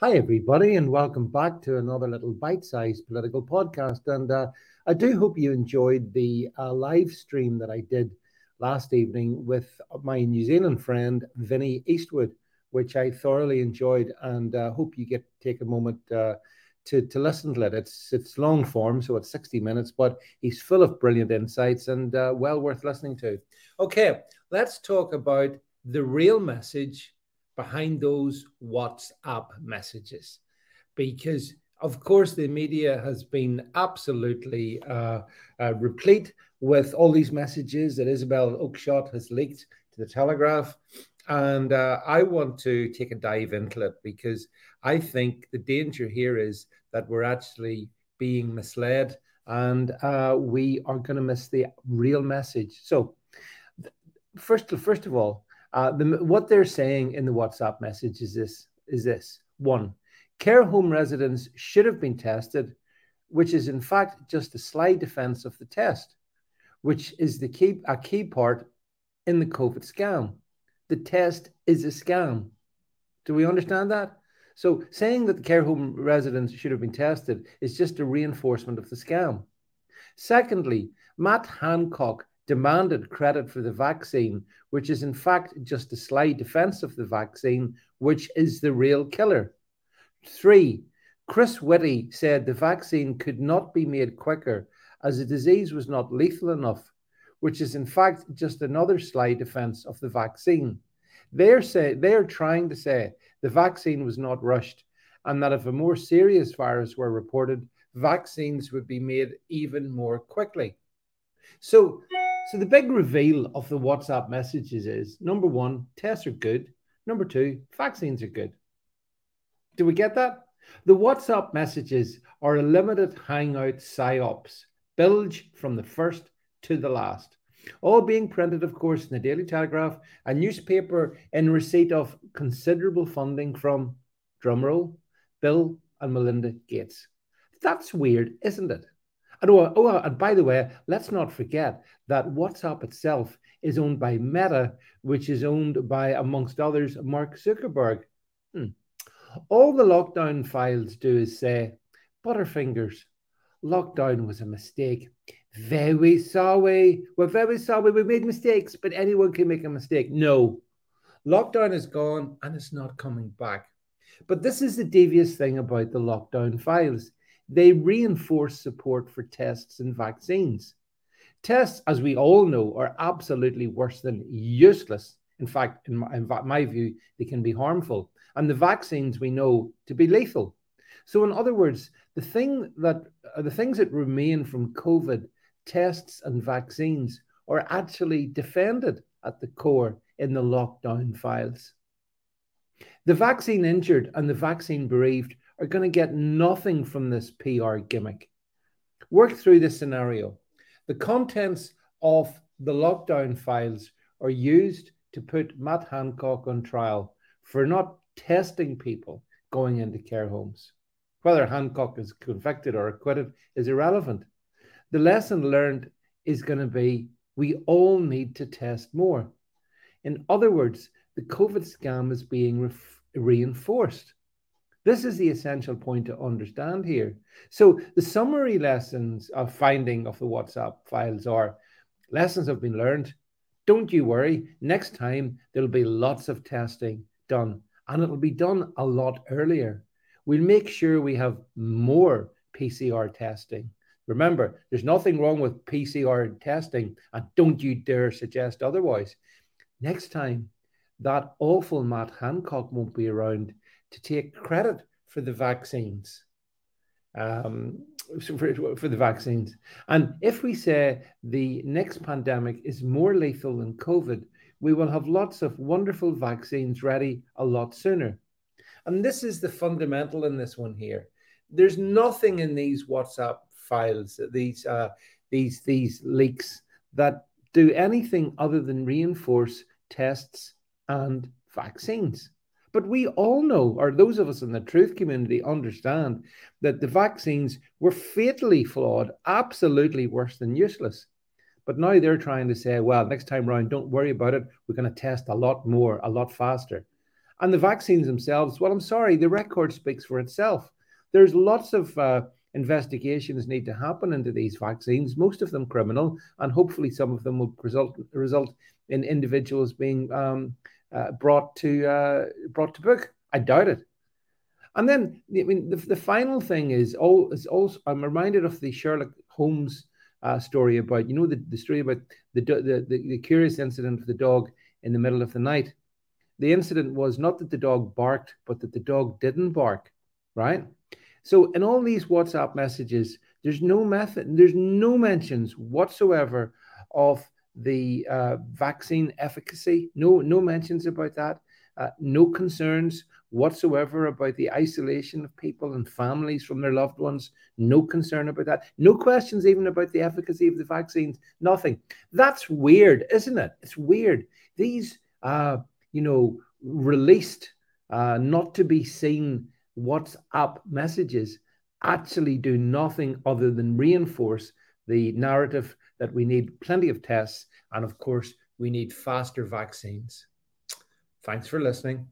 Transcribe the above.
Hi, everybody, and welcome back to another little bite sized political podcast. And uh, I do hope you enjoyed the uh, live stream that I did last evening with my New Zealand friend, Vinny Eastwood, which I thoroughly enjoyed and uh, hope you get take a moment uh, to, to listen to it. It's, it's long form, so it's 60 minutes, but he's full of brilliant insights and uh, well worth listening to. Okay, let's talk about the real message behind those WhatsApp messages. Because, of course, the media has been absolutely uh, uh, replete with all these messages that Isabel Oakeshott has leaked to the Telegraph. And uh, I want to take a dive into it because I think the danger here is that we're actually being misled and uh, we are going to miss the real message. So, first, first of all, uh, the, what they're saying in the WhatsApp message is this: is this one, care home residents should have been tested, which is in fact just a sly defense of the test, which is the key a key part in the COVID scam. The test is a scam. Do we understand that? So saying that the care home residents should have been tested is just a reinforcement of the scam. Secondly, Matt Hancock demanded credit for the vaccine, which is in fact just a sly defense of the vaccine, which is the real killer. Three, Chris Whitty said the vaccine could not be made quicker as the disease was not lethal enough, which is in fact just another sly defense of the vaccine. They're, say, they're trying to say the vaccine was not rushed and that if a more serious virus were reported, vaccines would be made even more quickly. So so the big reveal of the WhatsApp messages is number one, tests are good. Number two, vaccines are good. Do we get that? The WhatsApp messages are a limited hangout psyops, bilge from the first to the last. All being printed, of course, in the Daily Telegraph, a newspaper in receipt of considerable funding from, drumroll, Bill and Melinda Gates. That's weird, isn't it? And oh, oh, and by the way, let's not forget that WhatsApp itself is owned by Meta, which is owned by, amongst others, Mark Zuckerberg. Hmm. All the lockdown files do is say, Butterfingers, lockdown was a mistake. Very sorry. We're very sorry. We made mistakes, but anyone can make a mistake. No. Lockdown is gone and it's not coming back. But this is the devious thing about the lockdown files. They reinforce support for tests and vaccines. Tests, as we all know, are absolutely worse than useless. In fact, in my, in my view, they can be harmful. And the vaccines we know to be lethal. So, in other words, the thing that uh, the things that remain from COVID tests and vaccines are actually defended at the core in the lockdown files. The vaccine injured and the vaccine bereaved are going to get nothing from this PR gimmick. Work through this scenario. The contents of the lockdown files are used to put Matt Hancock on trial for not testing people going into care homes. Whether Hancock is convicted or acquitted is irrelevant. The lesson learned is going to be we all need to test more. In other words, the COVID scam is being re- reinforced. This is the essential point to understand here. So, the summary lessons of finding of the WhatsApp files are lessons have been learned. Don't you worry. Next time, there'll be lots of testing done, and it'll be done a lot earlier. We'll make sure we have more PCR testing. Remember, there's nothing wrong with PCR testing, and don't you dare suggest otherwise. Next time, that awful Matt Hancock won't be around to take credit for the vaccines. Um, for, for the vaccines. And if we say the next pandemic is more lethal than COVID, we will have lots of wonderful vaccines ready a lot sooner. And this is the fundamental in this one here. There's nothing in these WhatsApp files, these uh, these these leaks that do anything other than reinforce tests and vaccines. But we all know, or those of us in the truth community understand, that the vaccines were fatally flawed, absolutely worse than useless. But now they're trying to say, well, next time round, don't worry about it. We're going to test a lot more, a lot faster. And the vaccines themselves, well, I'm sorry, the record speaks for itself. There's lots of uh, investigations need to happen into these vaccines, most of them criminal, and hopefully some of them will result result in individuals being um, uh, brought to uh, brought to book. I doubt it. And then, I mean, the, the final thing is, oh, is also I'm reminded of the Sherlock Holmes uh, story about, you know, the, the story about the, the, the, the curious incident of the dog in the middle of the night. The incident was not that the dog barked, but that the dog didn't bark, right? So in all these WhatsApp messages, there's no method, there's no mentions whatsoever of the uh, vaccine efficacy. No, no mentions about that. Uh, no concerns whatsoever about the isolation of people and families from their loved ones. No concern about that. No questions even about the efficacy of the vaccines. Nothing. That's weird, isn't it? It's weird. These, uh, you know, released, uh, not to be seen WhatsApp messages actually do nothing other than reinforce the narrative that we need plenty of tests and, of course, we need faster vaccines. Thanks for listening.